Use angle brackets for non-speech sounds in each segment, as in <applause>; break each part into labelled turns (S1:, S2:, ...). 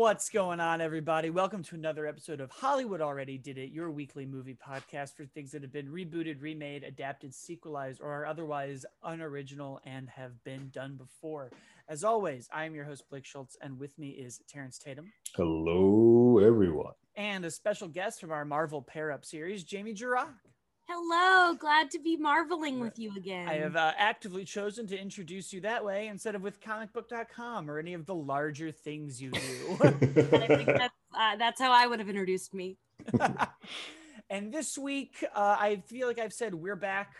S1: What's going on, everybody? Welcome to another episode of Hollywood Already Did It, your weekly movie podcast for things that have been rebooted, remade, adapted, sequelized, or are otherwise unoriginal and have been done before. As always, I am your host, Blake Schultz, and with me is Terrence Tatum.
S2: Hello, everyone.
S1: And a special guest from our Marvel Pair Up series, Jamie Jirak.
S3: Hello, glad to be marveling with you again.
S1: I have uh, actively chosen to introduce you that way instead of with comicbook.com or any of the larger things you do. <laughs>
S3: I think <laughs> that's, uh, that's how I would have introduced me. <laughs>
S1: and this week, uh, I feel like I've said we're back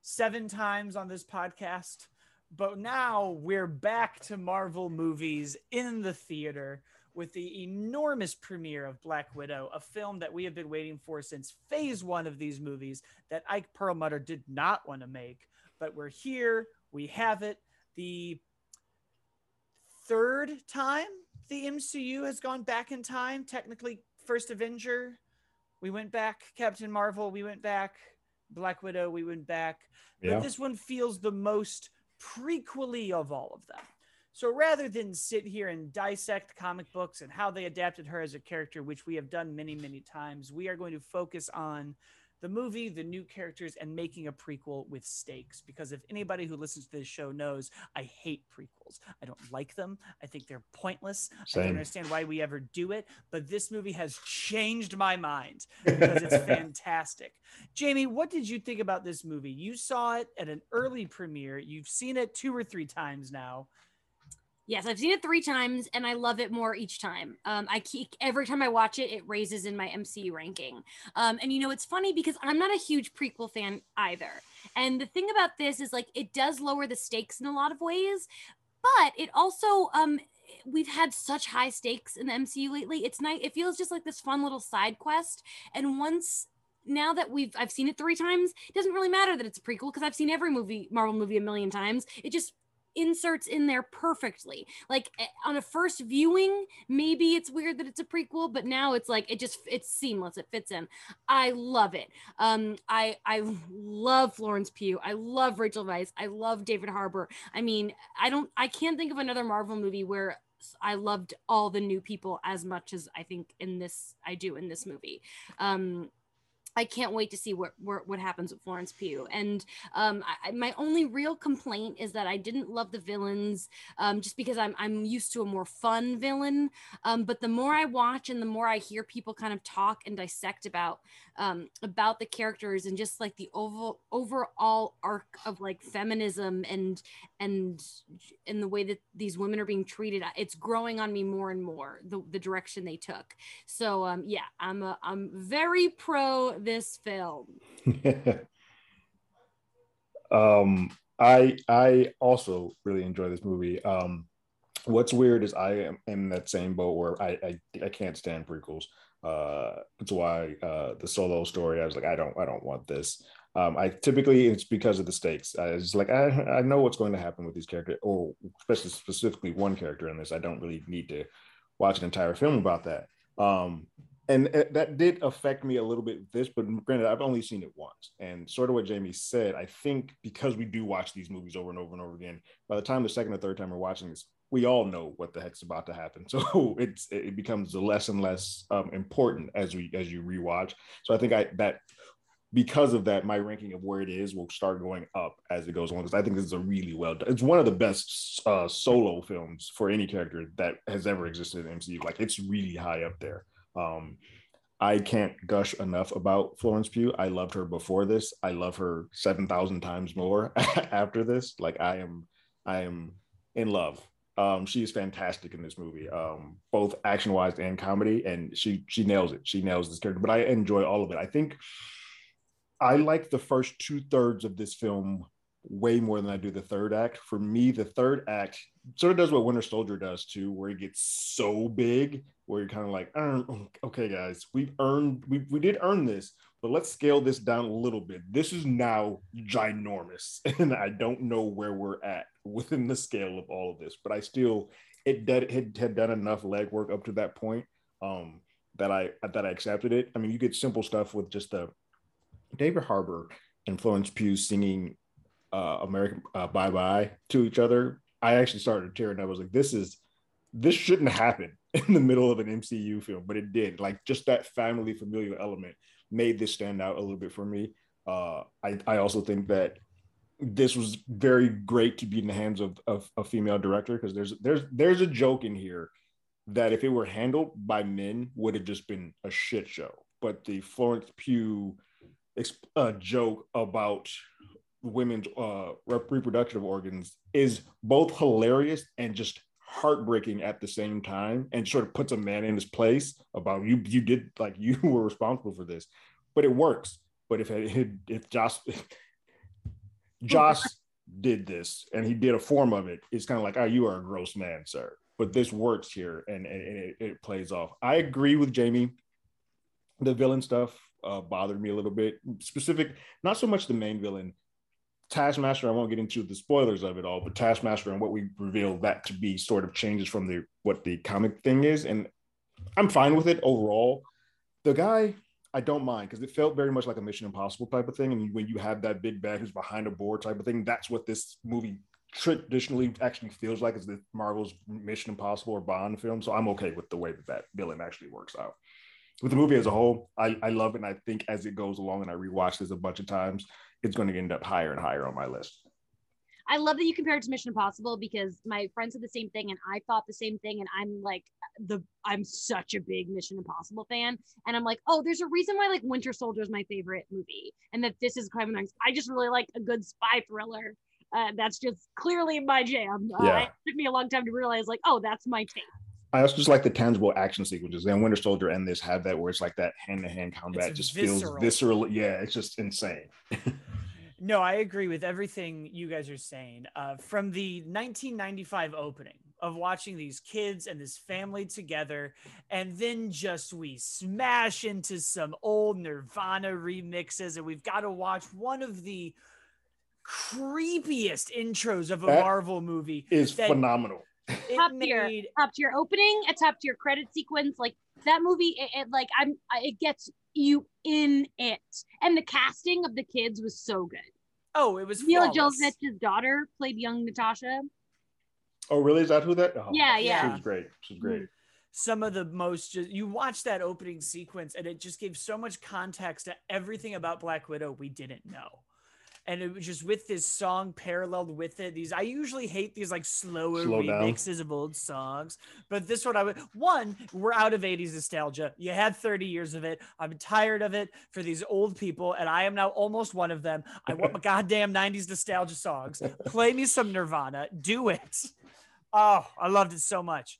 S1: seven times on this podcast, but now we're back to Marvel movies in the theater with the enormous premiere of Black Widow, a film that we have been waiting for since phase one of these movies that Ike Perlmutter did not want to make. But we're here, we have it. The third time the MCU has gone back in time, technically, first Avenger, we went back, Captain Marvel, we went back, Black Widow, we went back. Yeah. But this one feels the most prequely of all of them. So rather than sit here and dissect comic books and how they adapted her as a character, which we have done many, many times, we are going to focus on the movie, the new characters, and making a prequel with stakes. Because if anybody who listens to this show knows, I hate prequels. I don't like them. I think they're pointless. Same. I don't understand why we ever do it. But this movie has changed my mind <laughs> because it's fantastic. Jamie, what did you think about this movie? You saw it at an early premiere. You've seen it two or three times now.
S3: Yes, I've seen it three times and I love it more each time. Um, I keep every time I watch it, it raises in my MCU ranking. Um, and you know, it's funny because I'm not a huge prequel fan either. And the thing about this is like it does lower the stakes in a lot of ways, but it also um we've had such high stakes in the MCU lately. It's nice. It feels just like this fun little side quest. And once now that we've I've seen it three times, it doesn't really matter that it's a prequel because I've seen every movie Marvel movie a million times. It just inserts in there perfectly. Like eh, on a first viewing, maybe it's weird that it's a prequel, but now it's like it just it's seamless. It fits in. I love it. Um, I I love Florence Pugh. I love Rachel Weisz. I love David Harbour. I mean, I don't I can't think of another Marvel movie where I loved all the new people as much as I think in this I do in this movie. Um, I can't wait to see what what, happens with Florence Pugh. And um, I, my only real complaint is that I didn't love the villains, um, just because I'm I'm used to a more fun villain. Um, but the more I watch and the more I hear people kind of talk and dissect about um, about the characters and just like the over, overall arc of like feminism and and in the way that these women are being treated, it's growing on me more and more the, the direction they took. So um, yeah, I'm a, I'm very pro this film? <laughs>
S2: um, I I also really enjoy this movie. Um, what's weird is I am in that same boat where I I, I can't stand prequels. Uh, that's why uh, the solo story. I was like, I don't I don't want this. Um, I typically it's because of the stakes. I was like, I I know what's going to happen with these characters, or especially specifically one character in this. I don't really need to watch an entire film about that. Um, and that did affect me a little bit this but granted i've only seen it once. And sort of what jamie said i think because we do watch these movies over and over and over again by the time the second or third time we're watching this we all know what the heck's about to happen. <laughs> So it's it becomes less and less um, important as we as you rewatch. So i think i that because of that my ranking of where it is will start going up as it goes on because i think this is a really well done it's one of the best uh, solo films for any character that has ever existed in mcu like it's really high up there um, I can't gush enough about Florence Pugh. I loved her before this. I love her seven thousand times more <laughs> after this. Like I am, I am in love. Um, she is fantastic in this movie, um, both action wise and comedy, and she she nails it. She nails this character. But I enjoy all of it. I think I like the first two thirds of this film way more than I do the third act. For me, the third act sort of does what Winter Soldier does too, where he gets so big, where you're kind of like, <clears throat> okay, guys, we've earned, we, we did earn this, but let's scale this down a little bit. This is now ginormous, <laughs> and I don't know where we're at within the scale of all of this, but I still, it did, had, had done enough legwork up to that point um, that I that I accepted it. I mean, you get simple stuff with just the David Harbour and Florence Pugh singing uh, American uh, Bye Bye to each other, I actually started tearing up. I was like, this is this shouldn't happen <laughs> in the middle of an MCU film, but it did. Like just that family familial element made this stand out a little bit for me. Uh, I, I also think that this was very great to be in the hands of, of a female director because there's there's there's a joke in here that if it were handled by men would have just been a shit show. But the Florence Pugh uh, joke about women's uh, reproductive organs is both hilarious and just heartbreaking at the same time and sort of puts a man in his place about you you did like you <laughs> were responsible for this but it works. But if it, if Joss Joss <laughs> did this and he did a form of it it's kind of like oh you are a gross man sir. But this works here and, and it, it, plays off. I agree with jamie. The villain stuff uh, bothered me a little bit. Specific not so much the main villain Taskmaster, I won't get into the spoilers of it all, but Taskmaster and what we reveal that to be sort of changes from the what the comic thing is, and I'm fine with it overall. The guy, I don't mind because it felt very much like a Mission Impossible type of thing, and when you have that big bad who's behind a board type of thing, that's what this movie traditionally actually feels like is the Marvel's Mission Impossible or Bond film. So I'm okay with the way that that villain actually works out. With the movie as a whole, I, I love it, and I think as it goes along, and I rewatched this a bunch of times, it's going to end up higher and higher on my list.
S3: I love that you compared it to Mission Impossible because my friends said the same thing and I thought the same thing and I'm like the I'm such a big Mission Impossible fan and I'm like oh there's a reason why like Winter Soldier is my favorite movie and that this is kind of nice. I just really like a good spy thriller. Uh, that's just clearly my jam. Uh, yeah. It took me a long time to realize like oh that's my taste.
S2: I also just like the tangible action sequences. And Winter Soldier and this have that where it's like that hand to hand combat it's just visceral. feels visceral. Yeah, it's just insane. <laughs>
S1: no, I agree with everything you guys are saying. Uh, from the 1995 opening of watching these kids and this family together, and then just we smash into some old Nirvana remixes, and we've got to watch one of the creepiest intros of a that Marvel movie.
S2: Is that, phenomenal
S3: top made... tier, top tier opening, a top tier credit sequence. Like that movie, it, it, like I'm, it gets you in it, and the casting of the kids was so good.
S1: Oh, it was
S3: Milla Jovovich's daughter played young Natasha.
S2: Oh, really? Is that who that? Oh,
S3: yeah, yeah.
S2: She was great. She was great. Mm-hmm.
S1: Some of the most just you watch that opening sequence, and it just gave so much context to everything about Black Widow we didn't know and it was just with this song paralleled with it. These I usually hate these like slower Slow remixes down. of old songs, but this one I would one we're out of 80s nostalgia. You had 30 years of it. I'm tired of it for these old people, and I am now almost one of them. I want <laughs> my goddamn 90s nostalgia songs. Play me some Nirvana. Do it. Oh, I loved it so much.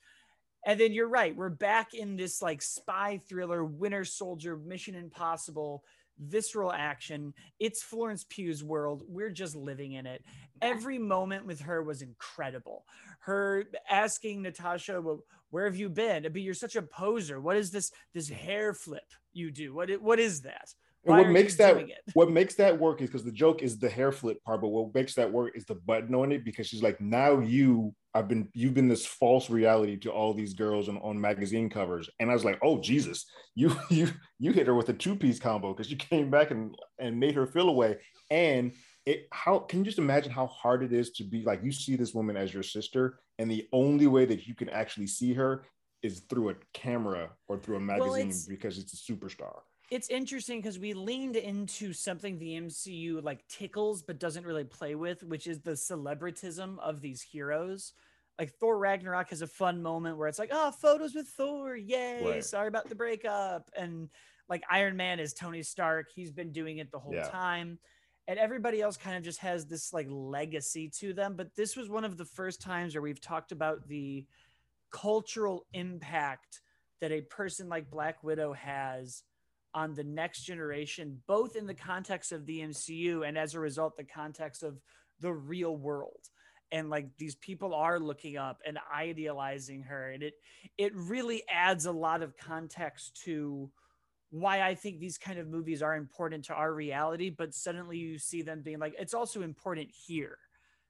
S1: And then you're right. We're back in this like spy thriller, Winter Soldier, Mission Impossible visceral action. It's Florence Pugh's world. We're just living in it. Every moment with her was incredible. Her asking Natasha, well, "Where have you been?" But you're such a poser. What is this this hair flip you do? What what is that?
S2: Why what makes that what makes that work is because the joke is the hair flip part, but what makes that work is the button on it because she's like, now you I've been you've been this false reality to all these girls on, on magazine covers. And I was like, oh Jesus, you <laughs> you you hit her with a two-piece combo because you came back and and made her feel away. And it how can you just imagine how hard it is to be like you see this woman as your sister, and the only way that you can actually see her is through a camera or through a magazine well, it's, because it's a superstar
S1: it's interesting because we leaned into something the MCU like tickles but doesn't really play with, which is the celebritism of these heroes. Like Thor Ragnarok has a fun moment where it's like, oh, photos with Thor, yay! Right. Sorry about the breakup. And like Iron Man is Tony Stark, he's been doing it the whole yeah. time. And everybody else kind of just has this like legacy to them. But this was one of the first times where we've talked about the cultural impact that a person like Black Widow has on the next generation, both in the context of the MCU and as a result, the context of the real world. And like these people are looking up and idealizing her. And it it really adds a lot of context to why I think these kind of movies are important to our reality, but suddenly you see them being like, it's also important here.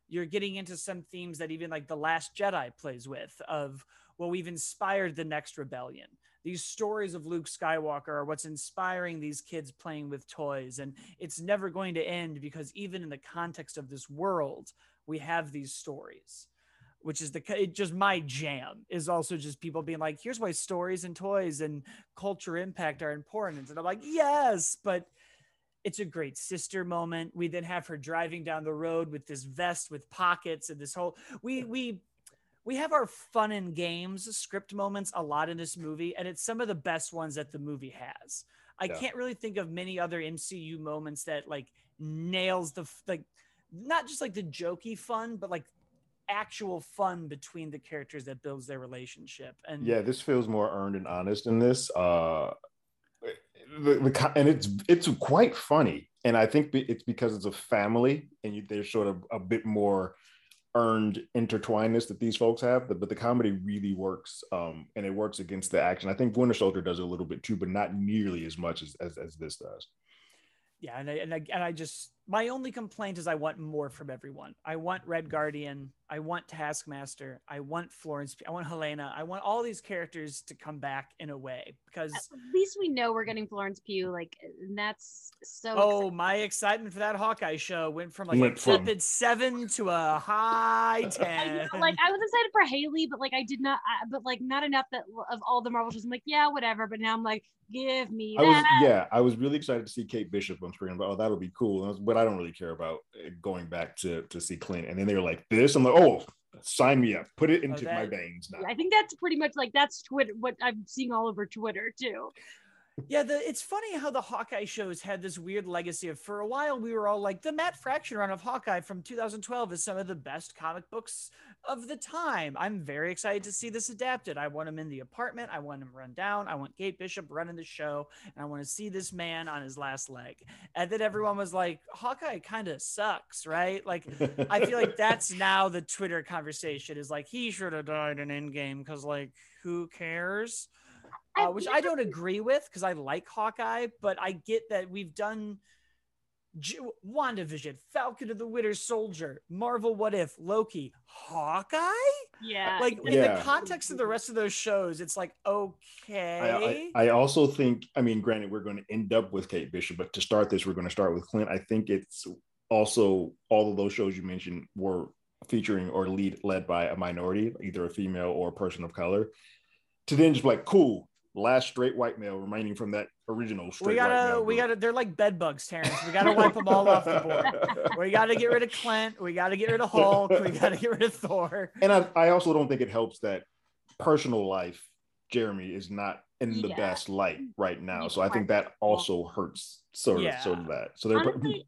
S1: You're getting into some themes that even like The Last Jedi plays with of, well, we've inspired the next rebellion these stories of Luke Skywalker are what's inspiring these kids playing with toys. And it's never going to end because even in the context of this world, we have these stories. which is the it just my jam is also just people being like here's why stories and toys and culture impact are important and i'm like yes but it's a great sister moment we then have her driving down the road with this vest with pockets and this whole we we we have our fun and games script moments a lot in this movie and it's some of the best ones that the movie has i yeah. can't really think of many other mcu moments that like nails the like not just like the jokey fun but like actual fun between the characters that builds their relationship. And
S2: yeah, this feels more earned and honest in this. Uh, the, the, and it's it's quite funny, and I think it's because it's a family, and you, there's sort of a bit more earned intertwinedness that these folks have. But, the comedy really works, um, and it works against the action. I think Winter Soldier does a little bit too, but not nearly as much as as, as this does.
S1: Yeah, and I, and I, and I just my only complaint is I want more from everyone. I want Red Guardian. I want Taskmaster. I want Florence. I want Helena. I want all these characters to come back in a way because
S3: at least we know we're getting Florence Pugh. Like, and that's so.
S1: Oh, exciting. my excitement for that Hawkeye show went from like went a from... tepid seven to a high <laughs> ten.
S3: I like I was excited for Hailee, but like I did not. but like not enough that of all the Marvel shows. I'm like, yeah, whatever. But now I'm like, give me
S2: that. Was, yeah, I was really excited to see Kate Bishop on screen. But oh, that'll be cool. But I don't really care about eh, going back to to see Clint. And then they were like this. I'm like, oh, sign me up. Put it oh, into my veins now.
S3: I think that's pretty much like that's Twitter. What I'm seeing all over Twitter too
S1: yeah, the, it's funny how the Hawkeye shows had this weird legacy of for a while we were all like the Matt Fraction run of Hawkeye from 2012 is some of the best comic books of the time. I'm very excited to see this adapted. I want him in the apartment. I want him run down. I want Kate Bishop running the show, and I want to see this man on his last leg. And then everyone was like, Hawkeye kind of sucks, right? Like, I feel like <laughs> that's now the Twitter conversation is like he should have died in Endgame because like who cares? Uh, which I don't agree with because I like Hawkeye, but I get that we've done J- WandaVision, Falcon of the Winter Soldier, Marvel What If, Loki, Hawkeye.
S3: Yeah.
S1: Like in yeah. the context of the rest of those shows, it's like, okay.
S2: I, I, I also think, I mean, granted, we're going to end up with Kate Bishop, but to start this, we're going to start with Clint. I think it's also all of those shows you mentioned were featuring or lead led by a minority, either a female or a person of color. To then just like, cool, last straight white male remaining from that original straight
S1: we gotta we gotta they're like bed bugs terrence we gotta wipe them all off the board <laughs> we gotta get rid of clint we gotta get rid of hulk we gotta get rid of thor
S2: and i, I also don't think it helps that personal life jeremy is not in the yeah. best light right now so i think that also hurts sort of yeah. sort of that so they're
S3: Honestly,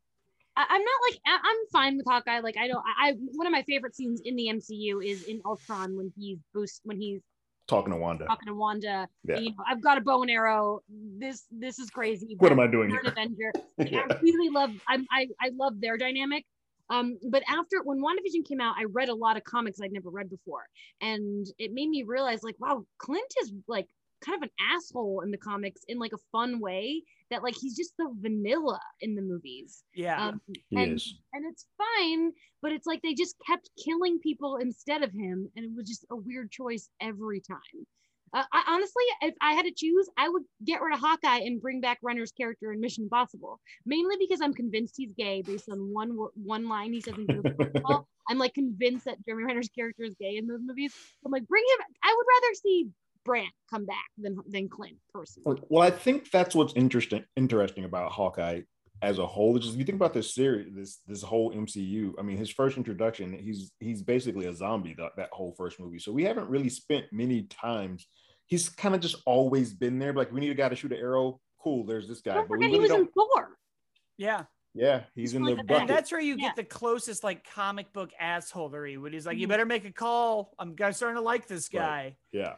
S3: I'm not like I'm fine with Hawkeye. Like I don't. I one of my favorite scenes in the MCU is in Ultron when he's boost when he's
S2: talking to Wanda.
S3: Talking to Wanda. Yeah. You know, I've got a bow and arrow. This this is crazy.
S2: What am I doing here?
S3: Avenger. <laughs> yeah. I really love. I'm, I I love their dynamic. Um, but after when WandaVision came out, I read a lot of comics I'd never read before, and it made me realize like, wow, Clint is like kind of an asshole in the comics in like a fun way that like he's just the vanilla in the movies.
S1: Yeah, um,
S3: and is. and it's fine, but it's like they just kept killing people instead of him, and it was just a weird choice every time. Uh, I, honestly, if I had to choose, I would get rid of Hawkeye and bring back Renner's character in Mission Impossible. Mainly because I'm convinced he's gay based on one one line he says in <laughs> I'm like convinced that Jeremy Renner's character is gay in those movies. I'm like, bring him. I would rather see Brandt come back than than Clint personally.
S2: Well, I think that's what's interesting interesting about Hawkeye as a whole. Just if you think about this series, this this whole MCU. I mean, his first introduction, he's he's basically a zombie that, that whole first movie. So we haven't really spent many times. He's kind of just always been there. Like we need a guy to shoot an arrow. Cool, there's this guy.
S3: Don't forget really he was don't... in Thor.
S1: Yeah.
S2: Yeah, he's, he's in the bucket.
S1: that's where you yeah. get the closest like comic book assholery when he's like, "You mm-hmm. better make a call. I'm starting to like this guy." Right.
S2: Yeah,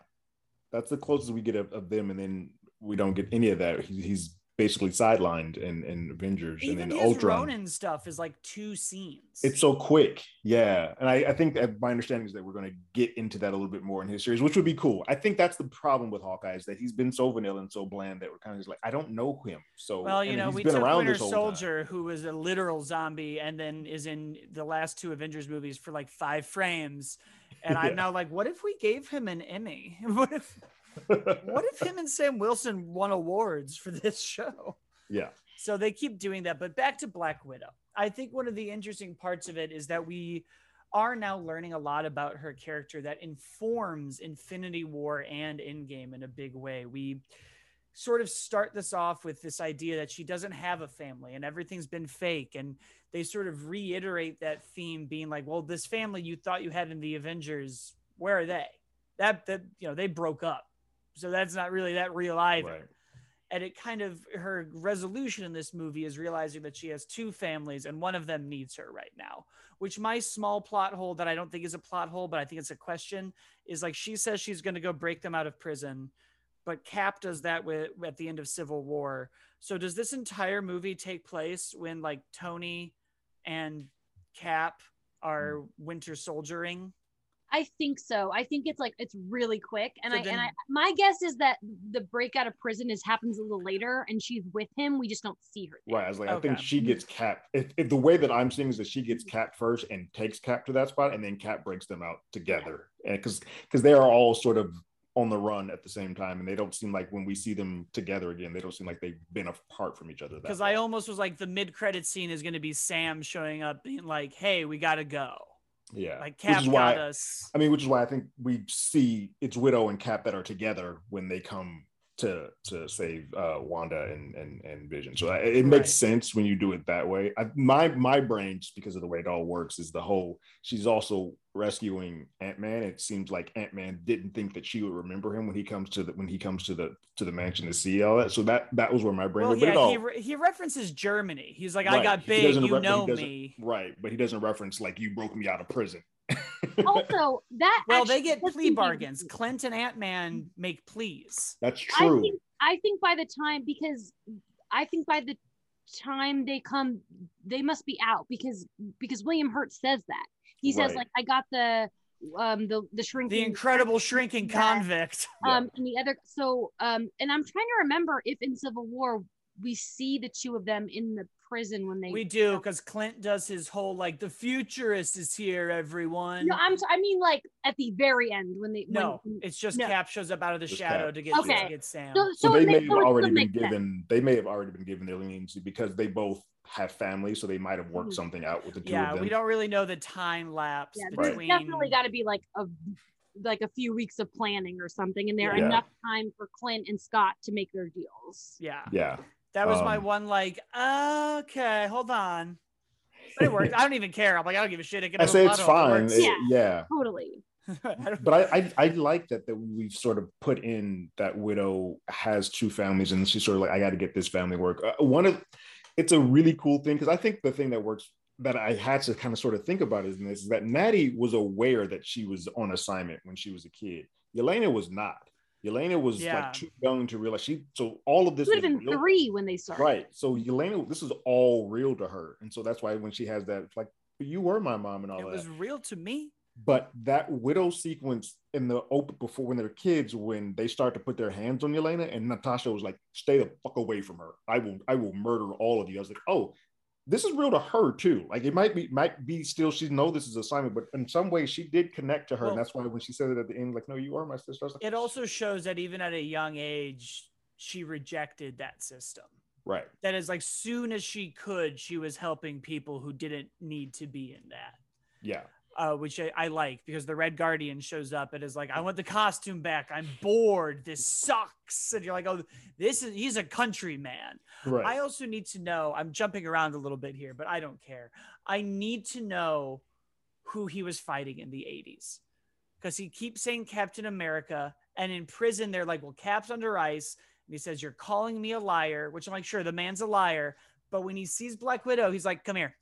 S2: that's the closest we get of, of them, and then we don't get any of that. He, he's basically sidelined in, in Avengers
S1: Even
S2: and then
S1: Ultron. Ronin stuff is like two scenes.
S2: It's so quick, yeah. And I, I think that my understanding is that we're going to get into that a little bit more in his series, which would be cool. I think that's the problem with Hawkeye is that he's been so vanilla and so bland that we're kind of just like, I don't know him. So
S1: well, you know, we took Winter Soldier, time. who was a literal zombie, and then is in the last two Avengers movies for like five frames. And <laughs> yeah. I'm now like, what if we gave him an Emmy? <laughs> what if what if him and Sam Wilson won awards for this show?
S2: Yeah.
S1: So they keep doing that. But back to Black Widow. I think one of the interesting parts of it is that we are now learning a lot about her character that informs Infinity War and Endgame in a big way. We sort of start this off with this idea that she doesn't have a family and everything's been fake and they sort of reiterate that theme being like well this family you thought you had in the avengers where are they that that you know they broke up so that's not really that real either right. and it kind of her resolution in this movie is realizing that she has two families and one of them needs her right now which my small plot hole that i don't think is a plot hole but i think it's a question is like she says she's going to go break them out of prison but Cap does that with at the end of Civil War. So does this entire movie take place when like Tony and Cap are hmm. winter soldiering?
S3: I think so. I think it's like it's really quick, and so I then, and I my guess is that the break out of prison is happens a little later, and she's with him. We just don't see her.
S2: There. Right. I was like, okay. I think she gets capped. If, if, the way that I'm seeing is that she gets capped first and takes Cap to that spot, and then Cap breaks them out together, yeah. and because because they are all sort of on the run at the same time and they don't seem like when we see them together again they don't seem like they've been apart from each other
S1: because i almost was like the mid-credit scene is going to be sam showing up being like hey we gotta go
S2: yeah.
S1: Like cap got why, us
S2: i mean which is why i think we see it's widow and cap that are together when they come to to save uh, Wanda and, and and Vision. So it, it makes right. sense when you do it that way. I, my my brain, just because of the way it all works, is the whole. She's also rescuing Ant Man. It seems like Ant Man didn't think that she would remember him when he comes to the when he comes to the to the mansion to see all that. So that that was where my brain.
S1: Well, yeah, he, re- he references Germany. He's like, right. I got big, you re- know me.
S2: Right, but he doesn't reference like you broke me out of prison.
S3: Also, that
S1: well, they get plea bargains. Clint and Ant Man make pleas.
S2: That's true.
S3: I think, I think by the time because I think by the time they come, they must be out because because William Hurt says that he says right. like I got the um the the shrinking
S1: the incredible shrinking convict
S3: um and the other so um and i'm trying to remember if in civil war we see the two of them in the prison when they
S1: we do because clint does his whole like the futurist is here everyone
S3: no i'm i mean like at the very end when they
S1: no
S3: when,
S1: it's just no. cap shows up out of the just shadow cap. to get okay. to get sam
S2: so, so, so they may have already been given sense. they may have already been given their leniency because they both have families so they might have worked mm-hmm. something out with the two
S1: yeah,
S2: of them
S1: we don't really know the time lapse yeah, between...
S3: definitely got to be like a like a few weeks of planning or something and there yeah. enough time for clint and scott to make their deals
S1: yeah
S2: yeah
S1: that was um, my one like, okay, hold on. But it worked. <laughs> I don't even care. I'm like, I don't give a shit.
S2: I, I say it's fine. It,
S3: yeah,
S2: yeah,
S3: totally. <laughs>
S2: but I, I, I like that that we've sort of put in that widow has two families and she's sort of like I got to get this family work. Uh, one of it's a really cool thing because I think the thing that works that I had to kind of sort of think about is this is that Natty was aware that she was on assignment when she was a kid. Yelena was not. Yelena was yeah. like too young to realize she. So all of this
S3: would have been real. three when they started.
S2: Right. So Yelena, this is all real to her, and so that's why when she has that, it's like you were my mom and all
S1: it
S2: that.
S1: It was real to me.
S2: But that widow sequence in the open before when they're kids, when they start to put their hands on Yelena, and Natasha was like, "Stay the fuck away from her. I will, I will murder all of you." I was like, "Oh, this is real to her too. Like it might be might be still she know this is assignment, but in some way she did connect to her, well, and that's why when she said it at the end, like, "No, you are my sister." Like,
S1: it also shows that even at a young age, she rejected that system.
S2: Right.
S1: That is like soon as she could, she was helping people who didn't need to be in that.
S2: Yeah
S1: uh, which I, I, like because the Red Guardian shows up and is like, I want the costume back. I'm bored. This sucks. And you're like, oh, this is he's a countryman. Right. I also need to know. I'm jumping around a little bit here, but I don't care. I need to know who he was fighting in the 80s because he keeps saying Captain America, and in prison they're like, well, Cap's under ice, and he says, "You're calling me a liar," which I'm like, sure, the man's a liar. But when he sees Black Widow, he's like, "Come here."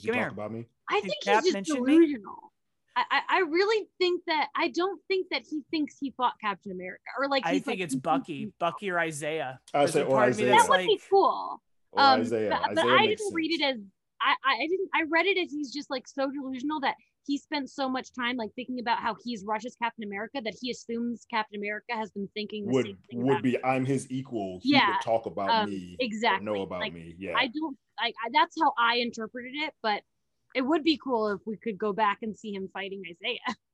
S2: Did you Come talk here. about me?
S3: I think Cap he's just delusional. I, I really think that I don't think that he thinks he fought Captain America or like
S1: I think like, it's Bucky, Bucky or Isaiah.
S2: I say or Isaiah. That
S3: would like, be cool. Or um, Isaiah. But, but I didn't sense. read it as I, I didn't I read it as he's just like so delusional that he spent so much time like thinking about how he's Russia's Captain America that he assumes Captain America has been thinking the
S2: would
S3: same thing
S2: would be I'm his equal. He yeah, would talk about um, me.
S3: Exactly.
S2: know about like, me. Yeah.
S3: I don't. I, I that's how I interpreted it, but it would be cool if we could go back and see him fighting Isaiah. <laughs>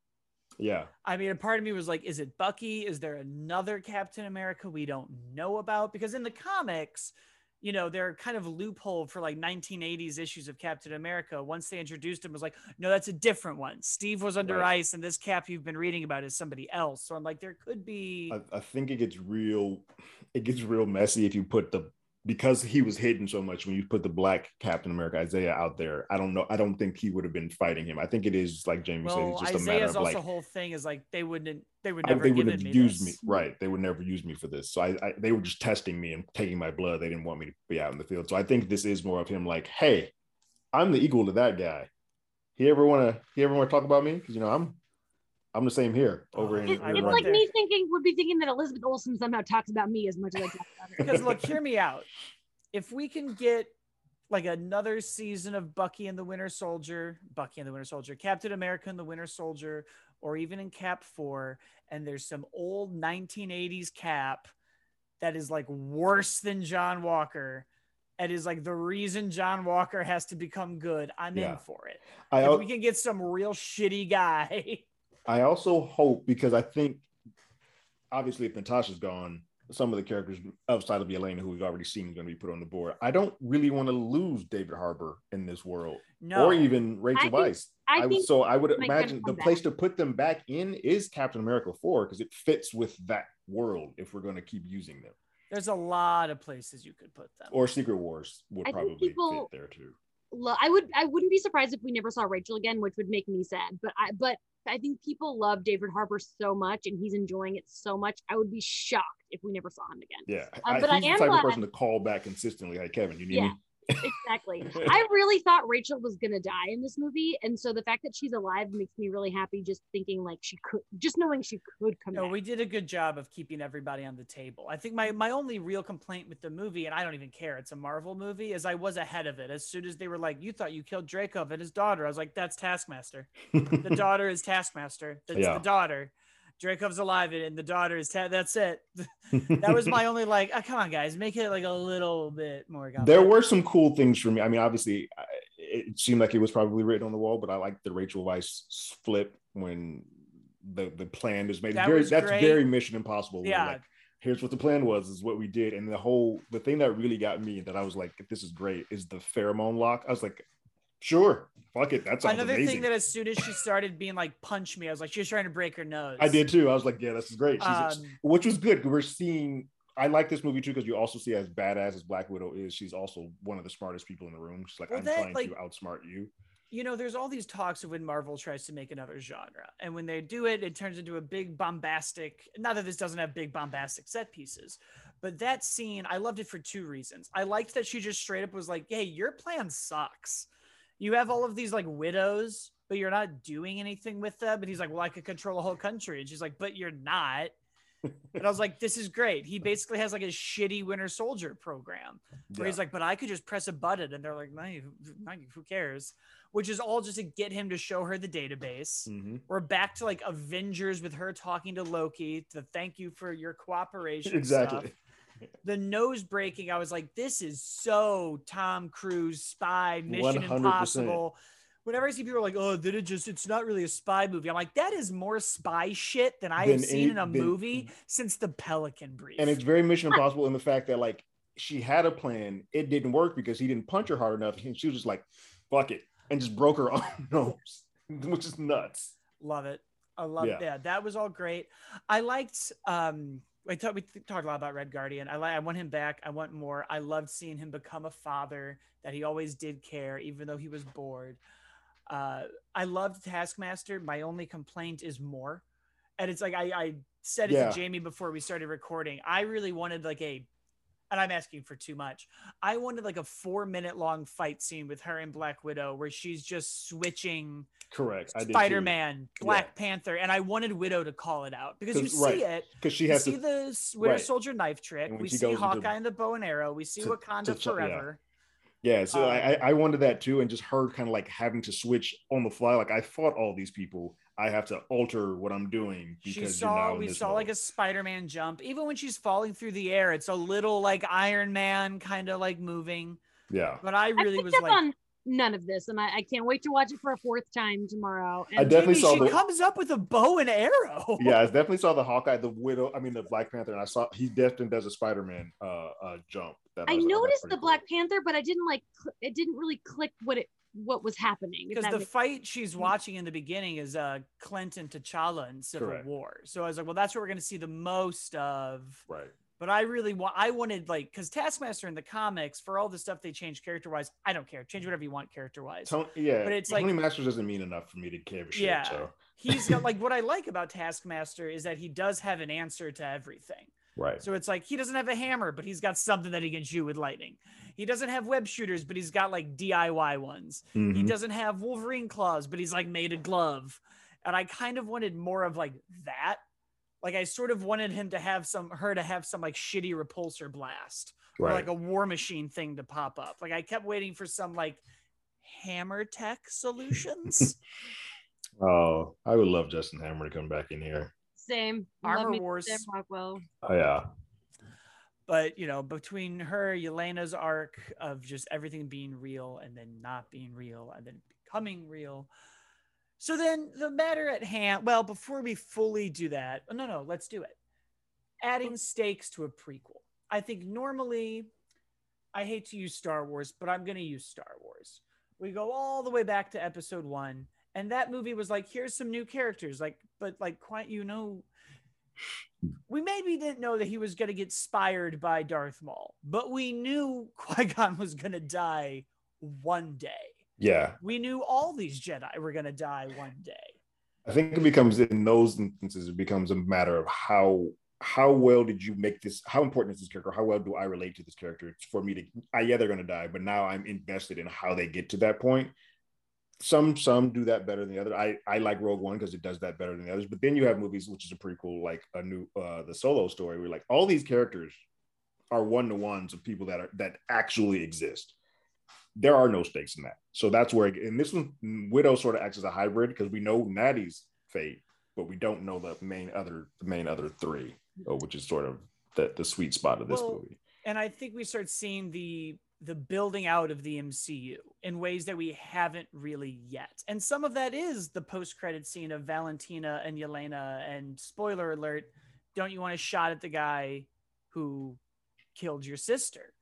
S2: Yeah.
S1: I mean, a part of me was like, is it Bucky? Is there another Captain America we don't know about? Because in the comics, you know, they're kind of loophole for like 1980s issues of Captain America. Once they introduced him, was like, no, that's a different one. Steve was under right. ice, and this Cap you've been reading about is somebody else. So I'm like, there could be.
S2: I, I think it gets real. It gets real messy if you put the because he was hidden so much when you put the black Captain America Isaiah out there, I don't know. I don't think he would have been fighting him. I think it is like Jamie well, said, it's just Isaiah's a matter of like.
S1: also whole thing is like they wouldn't, they would never.
S2: they
S1: wouldn't
S2: have used this. me, right? They would never use me for this. So I, I, they were just testing me and taking my blood. They didn't want me to be out in the field. So I think this is more of him like, hey, I'm the equal to that guy. He ever want to? He ever want to talk about me? Because you know I'm I'm the same here over in.
S3: It's, it's like me thinking would be thinking that Elizabeth Olsen somehow talks about me as much as I talk about
S1: her. Because look, hear me out. If we can get like another season of Bucky and the Winter Soldier, Bucky and the Winter Soldier, Captain America and the Winter Soldier, or even in Cap 4, and there's some old 1980s Cap that is like worse than John Walker. It is like the reason John Walker has to become good. I'm yeah. in for it. I, if we can get some real shitty guy. <laughs>
S2: I also hope because I think obviously if Natasha's gone, some of the characters outside of Yelena who we've already seen going to be put on the board. I don't really want to lose David Harbour in this world, no. or even Rachel I Weisz. I, I so I would imagine the place to put them back in is Captain America Four because it fits with that world. If we're going to keep using them,
S1: there's a lot of places you could put them.
S2: Or Secret Wars would I probably people, fit there too.
S3: I would I wouldn't be surprised if we never saw Rachel again, which would make me sad. But I but I think people love David Harbour so much and he's enjoying it so much. I would be shocked if we never saw him again.
S2: Yeah. Um, but I, he's I am the type glad, of person to call back consistently. Hey, Kevin, you need yeah. me?
S3: Exactly. <laughs> I really thought Rachel was gonna die in this movie, and so the fact that she's alive makes me really happy. Just thinking like she could, just knowing she could come.
S1: No,
S3: back.
S1: we did a good job of keeping everybody on the table. I think my my only real complaint with the movie, and I don't even care, it's a Marvel movie, is I was ahead of it. As soon as they were like, "You thought you killed Dreykov and his daughter," I was like, "That's Taskmaster. <laughs> the daughter is Taskmaster. That's yeah. the daughter." Dreykov's alive and the daughter is ta- that's it. <laughs> that was my <laughs> only like, oh, come on, guys, make it like a little bit more.
S2: There were some cool things for me. I mean, obviously, it seemed like it was probably written on the wall, but I like the Rachel Weisz flip when the the plan is made. That very, that's great. very Mission Impossible.
S1: Yeah. Like,
S2: here's what the plan was is what we did and the whole the thing that really got me that i was like this is great is the pheromone lock i was like Sure. Fuck it. That's
S1: another
S2: amazing.
S1: thing that as soon as she started being like punch me, I was like, she's trying to break her nose.
S2: I did too. I was like, yeah, this is great. Um, which was good. We're seeing I like this movie too because you also see as badass as Black Widow is, she's also one of the smartest people in the room. She's like, well, I'm that, trying like, to outsmart you.
S1: You know, there's all these talks of when Marvel tries to make another genre, and when they do it, it turns into a big bombastic. Not that this doesn't have big bombastic set pieces, but that scene, I loved it for two reasons. I liked that she just straight up was like, "Hey, your plan sucks." You have all of these like widows, but you're not doing anything with them. And he's like, well, I could control a whole country. And she's like, but you're not. <laughs> and I was like, this is great. He basically has like a shitty Winter Soldier program where yeah. he's like, but I could just press a button. And they're like, no, who cares? Which is all just to get him to show her the database. Mm-hmm. We're back to like Avengers with her talking to Loki to thank you for your cooperation.
S2: Exactly.
S1: The nose breaking, I was like, this is so Tom Cruise spy Mission 100%. Impossible. Whenever I see people like, oh, did it just, it's not really a spy movie. I'm like, that is more spy shit than I have seen in a movie since the Pelican Brief.
S2: And it's very Mission Impossible in the fact that, like, she had a plan. It didn't work because he didn't punch her hard enough. And she was just like, fuck it. And just broke her <laughs> nose, which is nuts.
S1: Love it. I love yeah. yeah. That was all great. I liked um we talked we talked a lot about Red Guardian. I like I want him back. I want more. I loved seeing him become a father that he always did care, even though he was bored. Uh, I loved Taskmaster. My only complaint is more, and it's like I, I said it yeah. to Jamie before we started recording. I really wanted like a and I'm asking for too much. I wanted like a four minute long fight scene with her and Black Widow where she's just switching
S2: correct
S1: Spider Man, Black yeah. Panther, and I wanted Widow to call it out because you see right. it
S2: because she has
S1: see to, the Winter right. Soldier knife trick. We see Hawkeye into, and the bow and arrow. We see to, Wakanda to, forever.
S2: Yeah. yeah so um, I I wanted that too, and just her kind of like having to switch on the fly. Like I fought all these people I have to alter what I'm doing because she
S1: saw we saw mode. like a Spider-Man jump. Even when she's falling through the air, it's a little like Iron Man kind of like moving.
S2: Yeah.
S1: But I really
S3: I
S1: was like
S3: on, none of this, and I, I can't wait to watch it for a fourth time tomorrow. And
S2: I definitely saw
S1: she
S2: the,
S1: comes up with a bow and arrow. <laughs>
S2: yeah, I definitely saw the Hawkeye, the Widow. I mean, the Black Panther, and I saw he definitely does a Spider Man uh, uh, jump.
S3: I, I noticed the cool. Black Panther, but I didn't like. It didn't really click what it what was happening.
S1: Because the fight she's watching in the beginning is uh Clinton T'Challa in Civil Correct. War. So I was like, well, that's what we're going to see the most of.
S2: Right.
S1: But I really want, I wanted like, because Taskmaster in the comics, for all the stuff they changed character wise, I don't care. Change whatever you want character wise.
S2: yeah. But it's Tony like, Masters doesn't mean enough for me to care. Shit, yeah. So.
S1: he's got like, <laughs> what I like about Taskmaster is that he does have an answer to everything.
S2: Right.
S1: So it's like he doesn't have a hammer, but he's got something that he can shoot with lightning. He doesn't have web shooters, but he's got like DIY ones. Mm-hmm. He doesn't have Wolverine claws, but he's like made a glove. And I kind of wanted more of like that like I sort of wanted him to have some her to have some like shitty repulsor blast right. or like a war machine thing to pop up. Like I kept waiting for some like hammer tech solutions. <laughs>
S2: oh, I would love Justin Hammer to come back in here.
S3: Same.
S1: Armor Wars.
S3: Sam Rockwell.
S2: Oh yeah.
S1: But you know, between her, Yelena's arc of just everything being real and then not being real and then becoming real, so then the matter at hand, well, before we fully do that, oh, no, no, let's do it. Adding stakes to a prequel. I think normally, I hate to use Star Wars, but I'm going to use Star Wars. We go all the way back to episode one, and that movie was like, here's some new characters. Like, but like, quite, you know, we maybe didn't know that he was going to get inspired by Darth Maul, but we knew <laughs> Qui Gon was going to die one day.
S2: Yeah.
S1: We knew all these Jedi were going to die one day.
S2: I think it becomes in those instances it becomes a matter of how how well did you make this how important is this character how well do i relate to this character it's for me to I, yeah they're going to die but now i'm invested in how they get to that point some some do that better than the other i i like rogue one because it does that better than the others but then you have movies which is a prequel like a new uh the solo story where like all these characters are one-to-ones of people that are that actually exist there are no stakes in that. So that's where, and this one, Widow sort of acts as a hybrid because we know Natty's fate, but we don't know the main other, the main other three, uh, which is sort of the, the sweet spot of this well, movie.
S1: And I think we start seeing the the building out of the MCU in ways that we haven't really yet. And some of that is the post credit scene of Valentina and Yelena. And spoiler alert, don't you want a shot at the guy who killed your sister?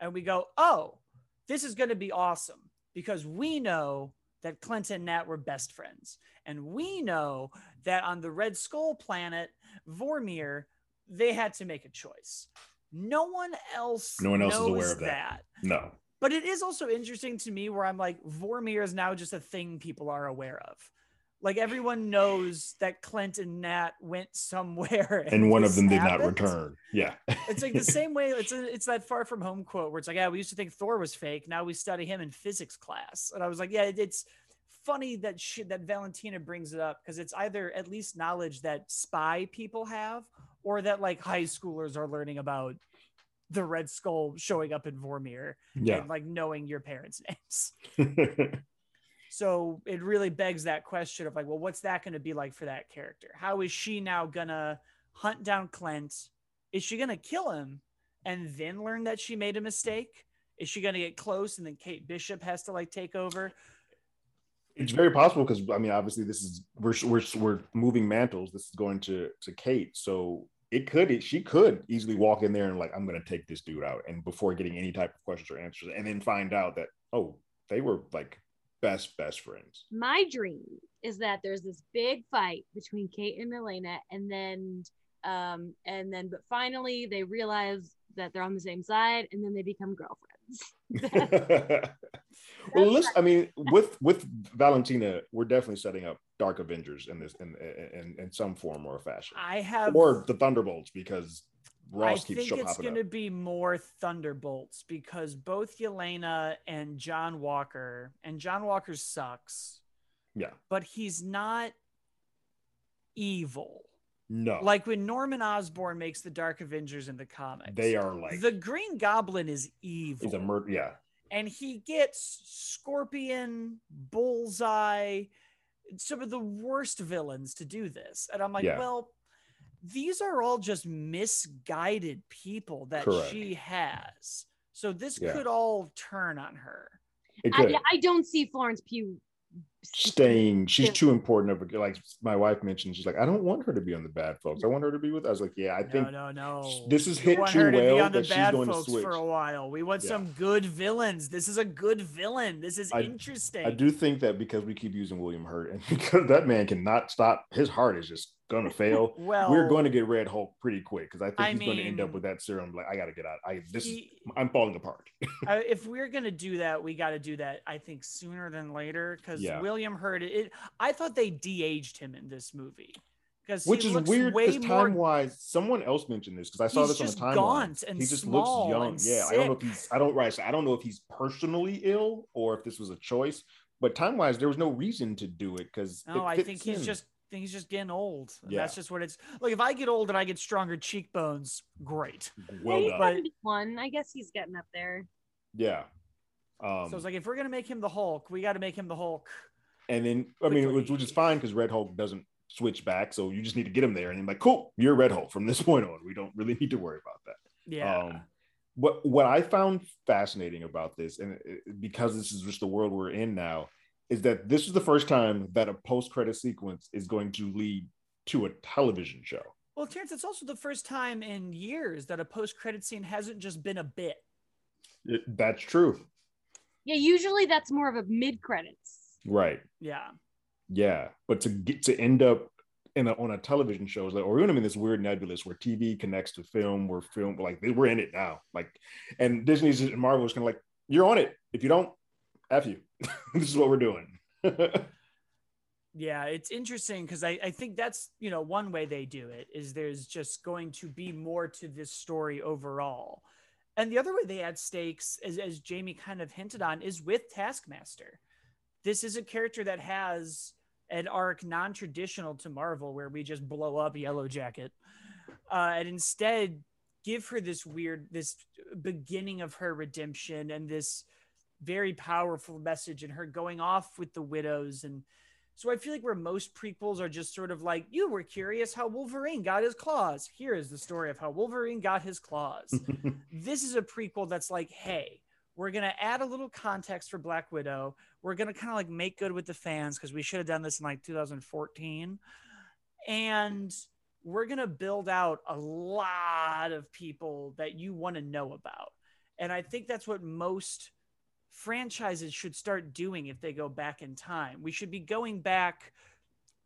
S1: And we go, oh, this is going to be awesome because we know that Clinton and Nat were best friends. And we know that on the Red Skull planet, Vormir, they had to make a choice. No one else
S2: no one else is aware of that. that. No.
S1: But it is also interesting to me where I'm like, Vormir is now just a thing people are aware of like everyone knows that Clint and Nat went somewhere, <laughs>
S2: and, and one of them happened. did not return. Yeah,
S1: it's like the <laughs> same way. It's a, it's that far from home quote where it's like, yeah, we used to think Thor was fake. Now we study him in physics class, and I was like, yeah, it's funny that she, that Valentina brings it up because it's either at least knowledge that spy people have, or that like high schoolers are learning about the Red Skull showing up in Vormir, yeah, and like knowing your parents' names. <laughs> So it really begs that question of like, well, what's that going to be like for that character? How is she now going to hunt down Clint? Is she going to kill him and then learn that she made a mistake? Is she going to get close and then Kate Bishop has to like take over?
S2: It's very possible because I mean, obviously, this is we're we're we're moving mantles. This is going to to Kate, so it could she could easily walk in there and like I'm going to take this dude out, and before getting any type of questions or answers, and then find out that oh they were like best best friends.
S3: My dream is that there's this big fight between Kate and Yelena, and then um and then but finally they realize that they're on the same side, and then they become girlfriends. <laughs> <laughs>
S2: well, listen, I mean, <laughs> with with Valentina, we're definitely setting up Dark Avengers in this in in, in some form or fashion.
S1: I have
S2: or the Thunderbolts because Ross
S1: I think it's going to be more Thunderbolts because both Yelena and John Walker, and John Walker sucks.
S2: Yeah.
S1: But he's not evil.
S2: No.
S1: Like when Norman Osborn makes the Dark Avengers in the comics,
S2: they are like
S1: the Green Goblin is evil.
S2: He's a murder. Yeah.
S1: And he gets Scorpion, Bullseye, some of the worst villains to do this. And I'm like, yeah. well, these are all just misguided people that Correct. she has. So this yeah. could all turn on her.
S3: I, I, don't see Florence Pugh
S2: staying. She's too important of a like my wife mentioned. She's like, I don't want her to be on the bad folks. I want her to be with. I was like, yeah, I think
S1: no, no, no.
S2: This is hit too well that she's going
S1: to
S2: switch
S1: for a while. We want yeah. some good villains. This is a good villain. This is
S2: I,
S1: interesting.
S2: I do think that because we keep using William Hurt and <laughs> because that man cannot stop. His heart is just gonna fail. <laughs> well, we're going to get Red Hulk pretty quick because I think I he's mean, going to end up with that serum. Like, I got to get out. I this he, is I'm falling apart. <laughs>
S1: uh, if we're gonna do that, we got to do that. I think sooner than later because yeah. William Hurt. It. I thought they de-aged him in this movie.
S2: Because Which is weird because time wise, someone else mentioned this because I saw this on the timeline.
S1: He just looks young.
S2: Yeah, I don't know if he's. I don't right. I don't know if he's personally ill or if this was a choice. But time wise, there was no reason to do it because.
S1: No, I think he's in. just think he's just getting old. Yeah. That's just what it's like. If I get old and I get stronger cheekbones, great.
S3: Well yeah, done. One, I guess he's getting up there.
S2: Yeah.
S1: Um, so it's like if we're gonna make him the Hulk, we got to make him the Hulk.
S2: And then I mean, which, which is fine because Red Hulk doesn't switch back, so you just need to get him there, and then like, cool, you're Red Hulk from this <laughs> point on. We don't really need to worry about that.
S1: Yeah. Um,
S2: what what I found fascinating about this, and because this is just the world we're in now, is that this is the first time that a post credit sequence is going to lead to a television show.
S1: Well, Terrence, it's also the first time in years that a post credit scene hasn't just been a bit.
S2: It, that's true.
S3: Yeah, usually that's more of a mid credits.
S2: Right.
S1: Yeah.
S2: Yeah, but to get to end up in a, on a television show is like, or we're in this weird nebulous where TV connects to film. We're film like we're in it now. Like, and Disney's and Marvel's kind of like, you're on it. If you don't, f you. <laughs> this is what we're doing. <laughs>
S1: yeah, it's interesting because I, I think that's you know one way they do it is there's just going to be more to this story overall. And the other way they add stakes, as, as Jamie kind of hinted on, is with Taskmaster. This is a character that has an arc non-traditional to Marvel, where we just blow up Yellow Jacket, uh, and instead give her this weird, this beginning of her redemption and this very powerful message and her going off with the widows and so I feel like where most prequels are just sort of like you were curious how Wolverine got his claws. Here is the story of how Wolverine got his claws. <laughs> this is a prequel that's like, hey, we're gonna add a little context for Black Widow. We're gonna kind of like make good with the fans because we should have done this in like 2014, and we're gonna build out a lot of people that you want to know about. And I think that's what most franchises should start doing if they go back in time. We should be going back.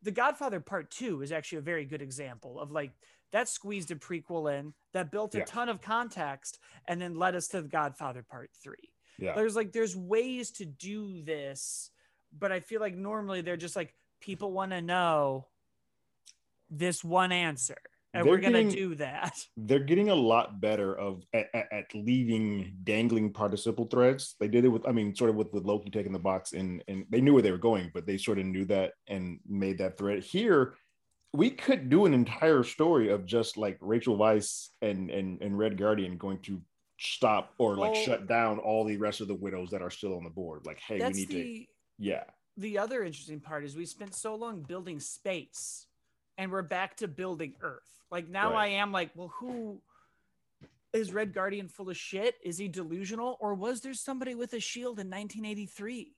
S1: The Godfather Part Two is actually a very good example of like that squeezed a prequel in that built a yeah. ton of context and then led us to the Godfather Part Three. Yeah. There's like there's ways to do this, but I feel like normally they're just like people want to know this one answer and they're we're gonna do that.
S2: They're getting a lot better of at, at, leaving dangling participle threads. They did it with, I mean, sort of with, with Loki taking the box, and and they knew where they were going, but they sort of knew that and made that thread. Here, we could do an entire story of just like Rachel Weisz and and and Red Guardian going to stop or like well, shut down all the rest of the widows that are still on the board. Like, hey, we need the, to, yeah.
S1: The other interesting part is we spent so long building space and we're back to building Earth. Like now right. I am like, well, who is Red Guardian full of shit? Is he delusional? Or was there somebody with a shield in 1983?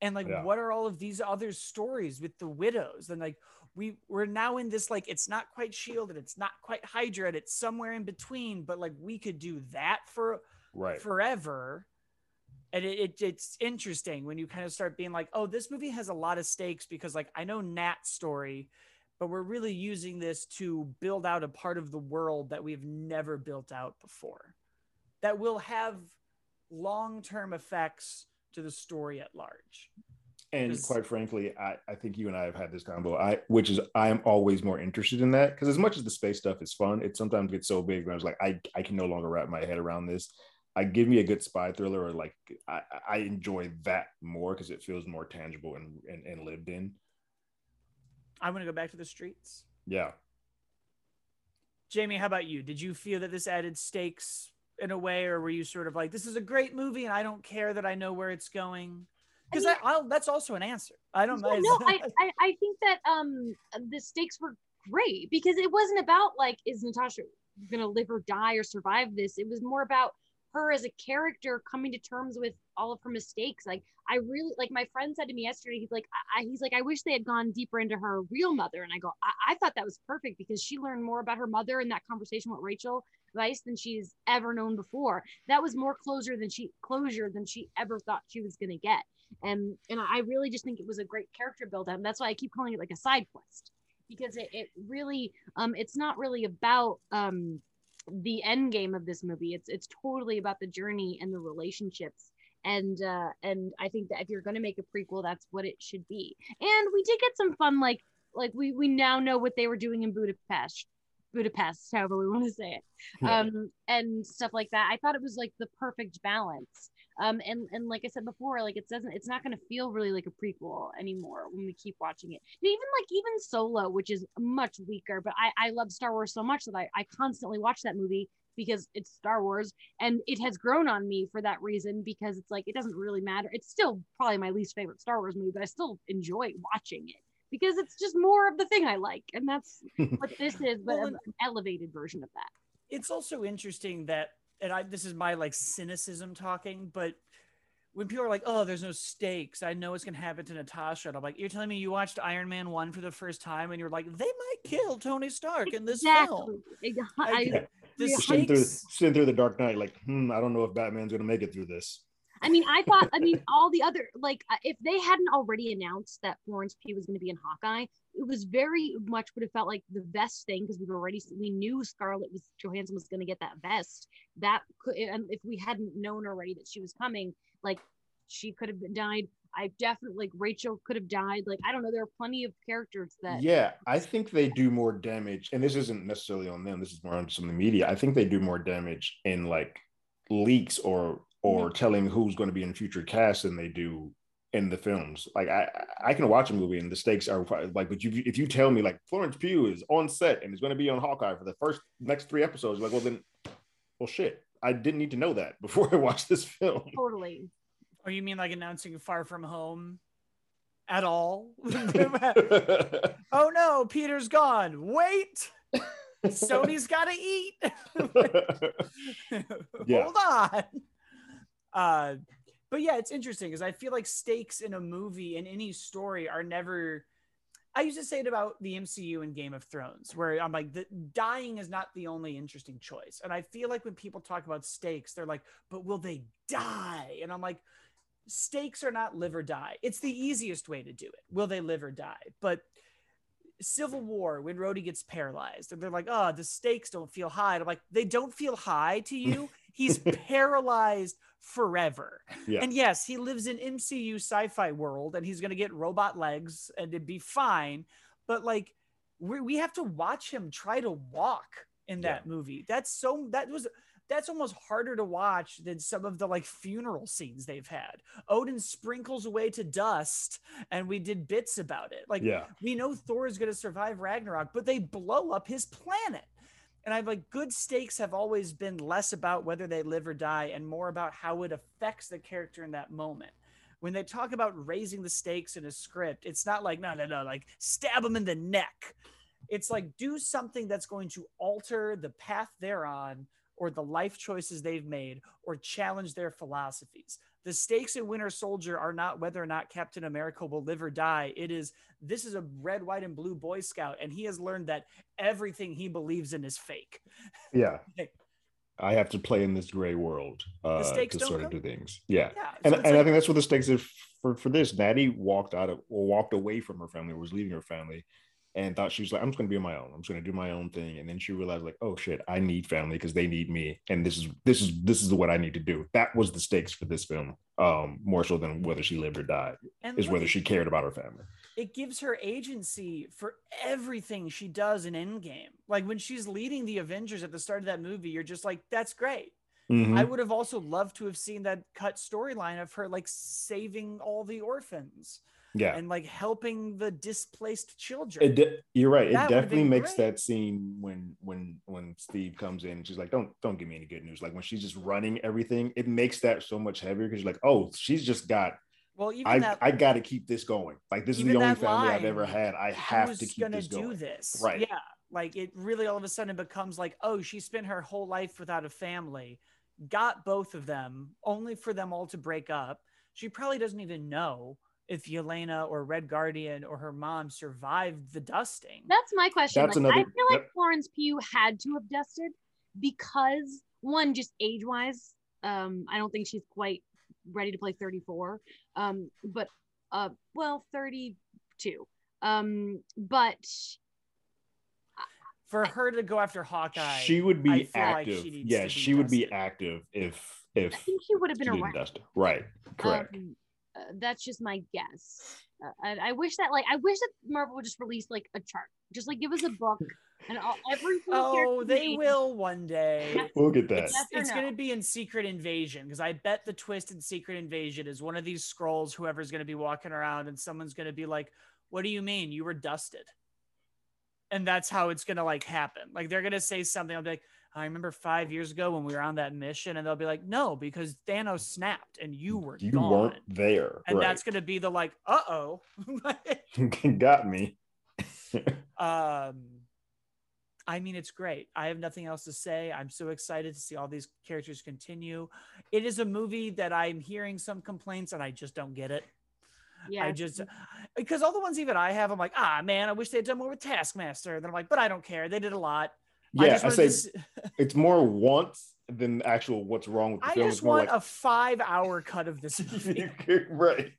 S1: And like, yeah. what are all of these other stories with the widows? And like, we we're now in this like it's not quite shielded it's not quite hydra it's somewhere in between but like we could do that for
S2: right.
S1: forever. And it, it, it's interesting when you kind of start being like oh this movie has a lot of stakes because like i know nat's story but we're really using this to build out a part of the world that we've never built out before that will have long-term effects to the story at large
S2: and quite frankly I, I think you and i have had this combo i which is i'm always more interested in that because as much as the space stuff is fun it sometimes gets so big when i was like i, I can no longer wrap my head around this i give me a good spy thriller or like i, I enjoy that more because it feels more tangible and, and, and lived in
S1: I want to go back to the streets.
S2: Yeah.
S1: Jamie, how about you? Did you feel that this added stakes in a way, or were you sort of like, this is a great movie and I don't care that I know where it's going? Because I mean, that's also an answer. I don't know.
S3: No, I, <laughs> I, I think that um the stakes were great because it wasn't about like, is Natasha going to live or die or survive this? It was more about her as a character coming to terms with all of her mistakes. Like I really like my friend said to me yesterday, he's like, I, he's like, I wish they had gone deeper into her real mother. And I go, I, I thought that was perfect because she learned more about her mother in that conversation with Rachel Weisz than she's ever known before. That was more closure than she closure than she ever thought she was gonna get. And and I really just think it was a great character build up. That's why I keep calling it like a side quest because it, it really um it's not really about um the end game of this movie. It's it's totally about the journey and the relationships. And uh and I think that if you're gonna make a prequel, that's what it should be. And we did get some fun like like we we now know what they were doing in Budapest. Budapest, however we want to say it, yeah. um, and stuff like that. I thought it was like the perfect balance um and and like i said before like it doesn't it's not going to feel really like a prequel anymore when we keep watching it even like even solo which is much weaker but i i love star wars so much that i i constantly watch that movie because it's Star Wars and it has grown on me for that reason because it's like it doesn't really matter. It's still probably my least favorite Star Wars movie, but I still enjoy watching it because it's just more of the thing I like. And that's <laughs> what this is, but well, an elevated version of that.
S1: It's also interesting that and I this is my like cynicism talking, but when people are like, "Oh, there's no stakes," I know it's gonna happen to Natasha. And I'm like, "You're telling me you watched Iron Man one for the first time, and you're like, they might kill Tony Stark in this exactly. film." I,
S2: I, the sitting through sitting through the Dark Knight, like, hmm, I don't know if Batman's gonna make it through this.
S3: I mean, I thought, I mean, all the other, like, uh, if they hadn't already announced that Florence Pugh was going to be in Hawkeye, it was very much would have felt like the vest thing because we've already, we knew Scarlett was, Johansson was going to get that vest. That could, and if we hadn't known already that she was coming, like, she could have died. I definitely, like, Rachel could have died. Like, I don't know. There are plenty of characters that.
S2: Yeah, I think they do more damage. And this isn't necessarily on them, this is more on some of the media. I think they do more damage in, like, leaks or or mm-hmm. telling who's going to be in future cast than they do in the films. Like I, I can watch a movie and the stakes are like, but you, if you tell me like Florence Pugh is on set and is going to be on Hawkeye for the first next three episodes, like, well then, well shit, I didn't need to know that <laughs> before I watched this film.
S3: Totally.
S1: Or you mean like announcing Far From Home? At all? <laughs> oh no, Peter's gone. Wait. Sony's got to eat. <laughs> Hold on. Uh, but yeah, it's interesting because I feel like stakes in a movie in any story are never. I used to say it about the MCU and Game of Thrones, where I'm like, the dying is not the only interesting choice. And I feel like when people talk about stakes, they're like, but will they die? And I'm like, stakes are not live or die. It's the easiest way to do it. Will they live or die? But Civil War, when Rhodey gets paralyzed, and they're like, oh, the stakes don't feel high. And I'm like, they don't feel high to you. He's <laughs> paralyzed forever. Yeah. And yes, he lives in MCU sci-fi world and he's going to get robot legs and it'd be fine. But like we we have to watch him try to walk in that yeah. movie. That's so that was that's almost harder to watch than some of the like funeral scenes they've had. Odin sprinkles away to dust, and we did bits about it. Like, yeah. we know Thor is going to survive Ragnarok, but they blow up his planet. And I've like good stakes have always been less about whether they live or die and more about how it affects the character in that moment. When they talk about raising the stakes in a script, it's not like, no, no, no, like stab them in the neck. It's like do something that's going to alter the path they're on or the life choices they've made or challenge their philosophies. The stakes in Winter Soldier are not whether or not Captain America will live or die. It is this is a red, white, and blue Boy Scout, and he has learned that everything he believes in is fake.
S2: Yeah. <laughs> I have to play in this gray world uh, to sort of do things. Yeah, yeah. and, so and like, I think that's what the stakes is for for this. Natty walked out of or walked away from her family, or was leaving her family, and thought she was like, I'm just gonna be on my own. I'm just gonna do my own thing. And then she realized, like, oh shit, I need family because they need me. And this is this is this is what I need to do. That was the stakes for this film, um, more so than whether she lived or died, and is whether she cared about her family.
S1: It gives her agency for everything she does in Endgame. Like when she's leading the Avengers at the start of that movie, you're just like, that's great. Mm-hmm. I would have also loved to have seen that cut storyline of her like saving all the orphans
S2: yeah
S1: and like helping the displaced children
S2: de- you're right that it definitely makes great. that scene when when when steve comes in she's like don't don't give me any good news like when she's just running everything it makes that so much heavier because you're like oh she's just got well, even I, that, I got to keep this going. Like this is the only family line, I've ever had. I have to keep this going. Do
S1: this, right? Yeah, like it really all of a sudden becomes like, oh, she spent her whole life without a family. got both of them only for them all to break up. She probably doesn't even know if Yelena or Red Guardian or her mom survived the dusting.
S3: That's my question. That's like, another, I feel like yep. Florence Pugh had to have dusted because one, just age wise, um, I don't think she's quite ready to play 34. Um, but uh, well, 32. Um, but
S1: for her to go after Hawkeye,
S2: she would be active. Like yeah, she would be active if if
S3: I think she would have been around.
S2: Right, correct. Um,
S3: uh, that's just my guess. Uh, I, I, wish that like I wish that Marvel would just release like a chart, just like give us a book and all, every. <laughs>
S1: Oh, they will one day.
S2: We'll get that.
S1: It's, it's no. going to be in Secret Invasion because I bet the twist in Secret Invasion is one of these scrolls. Whoever's going to be walking around and someone's going to be like, "What do you mean you were dusted?" And that's how it's going to like happen. Like they're going to say something. I'll be like I remember five years ago when we were on that mission, and they'll be like, "No, because Thanos snapped and you were you gone. weren't
S2: there,"
S1: and right. that's going to be the like, "Uh oh, <laughs> <laughs>
S2: got me." <laughs>
S1: um, I mean, it's great. I have nothing else to say. I'm so excited to see all these characters continue. It is a movie that I'm hearing some complaints, and I just don't get it. Yeah, I just because all the ones even I have, I'm like, ah, man, I wish they'd done more with Taskmaster. And I'm like, but I don't care. They did a lot.
S2: Yeah, I, I say to... it's more wants than actual what's wrong with the
S1: I
S2: film.
S1: I just want like... a five-hour cut of this <laughs> movie. <laughs>
S2: right.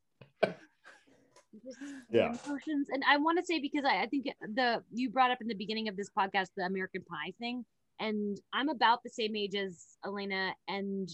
S3: yeah. Emotions. And I want to say because I, I think the you brought up in the beginning of this podcast the American Pie thing, and I'm about the same age as Yelena, and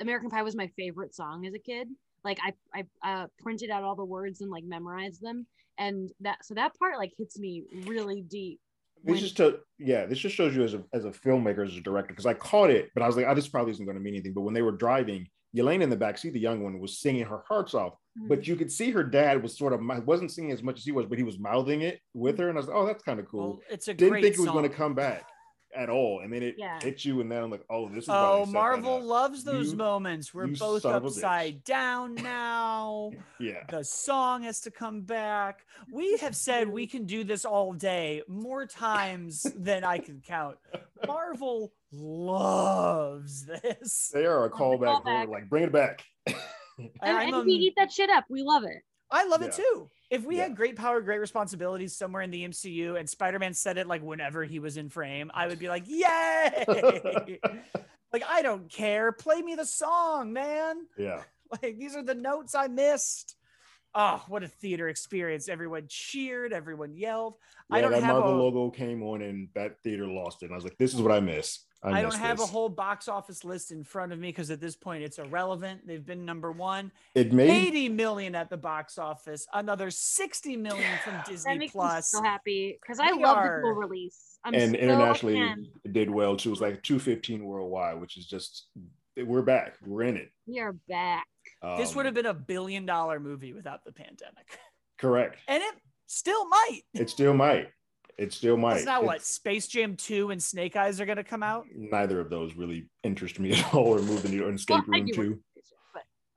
S3: American Pie was my favorite song as a kid. Like I I uh, printed out all the words and like memorized them, and that so that part like hits me really deep
S2: this just to yeah this just shows you as a, as a filmmaker as a director because i caught it but i was like oh, this probably isn't going to mean anything but when they were driving Yelena in the back seat, the young one, was singing her hearts off. Mm-hmm. But you could see her dad was sort of wasn't singing as much as he was, but he was mouthing it with her. And I was like, oh, that's kind of cool. Well,
S1: it's a
S2: didn't think
S1: it
S2: was going to come back at all. And then it yeah. hit you, and then I'm like, oh, this is.
S1: Oh, Marvel loves those you, moments. We're both upside down <laughs> now.
S2: yeah.
S1: The song has to come back. We have said we can do this all day, more times than I can count. <laughs> Marvel loves this.
S2: They are a callback. Call like, bring it back.
S3: and, and um, we eat that shit up. We love it.
S1: I love yeah. it too. If we yeah. had great power, great responsibilities somewhere in the MCU and Spider Man said it like whenever he was in frame, I would be like, yay! <laughs> like, I don't care. Play me the song, man.
S2: Yeah. <laughs>
S1: Like, these are the notes I missed. Oh, what a theater experience. Everyone cheered, everyone yelled.
S2: Yeah, I don't that have Marvel a, logo came on and that theater lost it. And I was like, this is what I miss. I,
S1: I don't have this. a whole box office list in front of me because at this point it's irrelevant. They've been number one.
S2: It made
S1: 80 million at the box office, another 60 million from <sighs> Disney
S3: that makes
S1: Plus.
S3: Me so happy because I love are... the full release.
S2: I'm and so internationally it did well too. It was like 215 worldwide, which is just we're back. We're in it.
S3: We are back.
S1: Um, this would have been a billion dollar movie without the pandemic.
S2: Correct.
S1: And it still might.
S2: It still might. It still might. It's
S1: not what Space Jam 2 and Snake Eyes are going to come out.
S2: Neither of those really interest me <laughs> at all or move the needle. And Escape well, Room 2.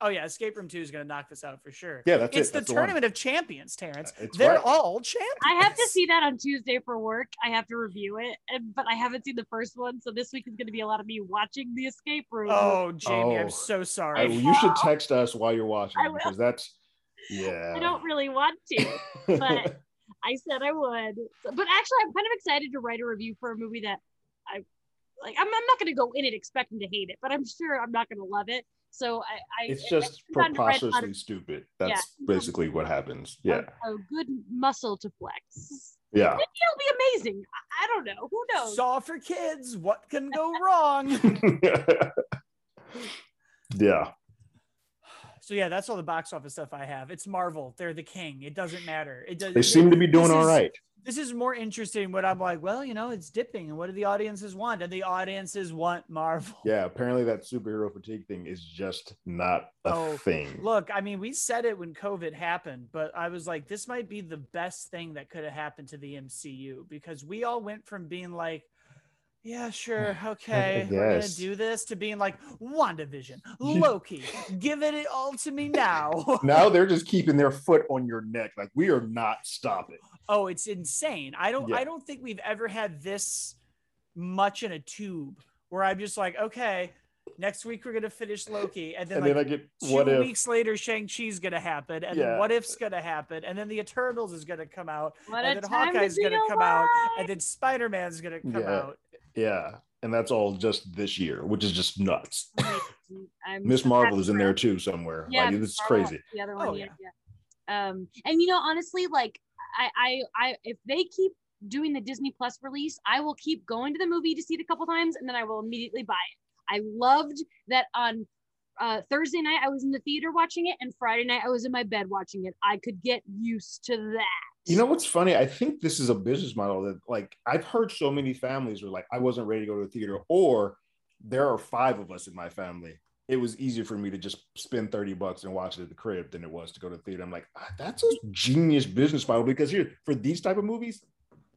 S1: Oh yeah, Escape Room Two is going to knock this out for sure.
S2: Yeah, that's
S1: it's
S2: it.
S1: the
S2: that's
S1: tournament
S2: the
S1: of champions, Terrence. Uh, They're right. all champions.
S3: I have to see that on Tuesday for work. I have to review it, and, but I haven't seen the first one, so this week is going to be a lot of me watching the Escape Room.
S1: Oh, Jamie, oh. I'm so sorry.
S2: I, you should <laughs> text us while you're watching because that's yeah.
S3: I don't really want to, but <laughs> I said I would. But actually, I'm kind of excited to write a review for a movie that I like. I'm, I'm not going to go in it expecting to hate it, but I'm sure I'm not going to love it. So I, I
S2: it's just preposterously stupid. That's yeah. basically what happens. Yeah,
S3: a, a, good muscle to flex.
S2: Yeah,
S3: Maybe it'll be amazing. I, I don't know. Who knows?
S1: Saw for kids. What can go wrong? <laughs>
S2: yeah
S1: so yeah, that's all the box office stuff I have. It's Marvel. They're the king. It doesn't matter. It does.
S2: They seem to be doing all
S1: is,
S2: right.
S1: This is more interesting. What I'm like, well, you know, it's dipping, and what do the audiences want? And the audiences want Marvel.
S2: Yeah, apparently that superhero fatigue thing is just not a oh, thing.
S1: Look, I mean, we said it when COVID happened, but I was like, this might be the best thing that could have happened to the MCU because we all went from being like yeah, sure. <laughs> Okay. We're gonna do this to being like WandaVision, <laughs> Loki, give it all to me now. <laughs>
S2: now they're just keeping their foot on your neck. Like we are not stopping.
S1: Oh, it's insane. I don't yeah. I don't think we've ever had this much in a tube where I'm just like, okay, Next week we're gonna finish Loki, and then,
S2: and
S1: like,
S2: then I get
S1: two
S2: what if
S1: weeks later Shang Chi's gonna happen, and
S2: Yeah.
S1: then What If's gonna happen, and then the Eternals is gonna come out,
S3: What
S1: and then Hawkeye's gonna come out, and then Spider Man's gonna come
S2: Yeah.
S1: out.
S2: Yeah, and that's all just this year, which is just nuts. <laughs>
S3: Ms.
S2: Marvel is in there too somewhere.
S3: Yeah,
S2: like this is crazy.
S3: The other one,
S1: Oh,
S3: yeah,
S1: yeah.
S3: yeah. Um, and you know, honestly, like I, I, I, if they keep doing the Disney Plus release, I will keep going to the movie to see it a couple times, and then I will immediately buy it. I loved that on uh, Thursday night I was in the theater watching it, and Friday night I was in my bed watching it. I could get used to that.
S2: You know what's funny? I think this is a business model that, like, I've heard so many families were like, I wasn't ready to go to the theater, or there are five of us in my family. It was easier for me to just spend 30 bucks and watch it at the crib than it was to go to the theater. I'm like, ah, that's a genius business model because here, for these type of movies,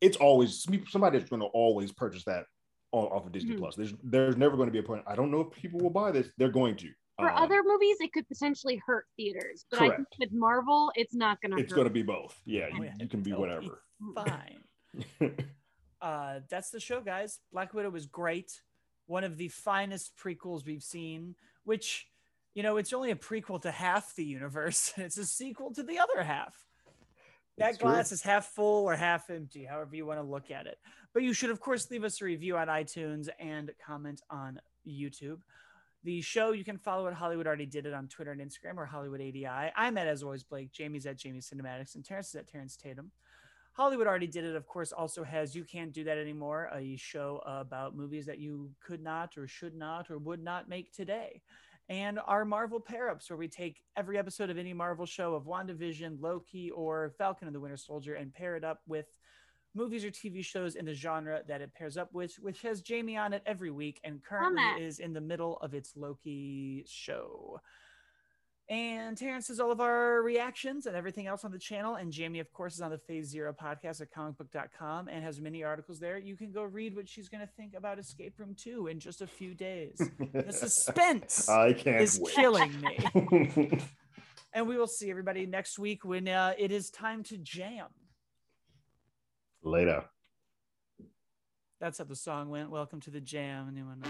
S2: it's always somebody's going to always purchase that off of Disney
S3: Mhm.
S2: Plus. There's there's never going to be a point. I don't know if people will buy this. They're going to.
S3: For
S2: Um,
S3: other movies, it could potentially hurt theaters, but I think with Marvel, it's not gonna. Hurt.
S2: It's going to be both. Yeah,
S1: Oh,
S2: you,
S1: yeah,
S2: you can be
S1: it'll
S2: whatever.
S1: Fine. <laughs> uh, that's the show, guys. Black Widow was great. One of the finest prequels we've seen, which, you know, it's only a prequel to half the universe, <laughs> and it's a sequel to the other half. That
S2: It's true.
S1: glass is half full or half empty, however you want to look at it. But you should, of course, leave us a review on iTunes and comment on YouTube. The show you can follow at Hollywood already did it on Twitter and Instagram or Hollywood ADI. I'm at as always Blake. Jamie's at Jamie Cinematics and Terrence is at Terrence Tatum. Hollywood already did it. Of course, also has You Can't Do That Anymore, a show about movies that you could not or should not or would not make today. And our Marvel pair ups, where we take every episode of any Marvel show of WandaVision, Loki, or Falcon and the Winter Soldier and pair it up with movies or TV shows in the genre that it pairs up with, which has Jamie on it every week and currently
S3: Matt.
S1: is in the middle of its Loki show. And Terrence has all of our reactions and everything else on the channel. And Jamie, of course, is on the Phase Zero podcast at comicbook.com and has many articles there. You can go read what she's going to think about Escape Room 2 in just a few days. The <laughs> suspense
S2: I can't
S1: is
S2: wait.
S1: killing me. <laughs> And we will see everybody next week when uh, it is time to jam.
S2: Later.
S1: That's how the song went. Welcome to the jam. Anyone?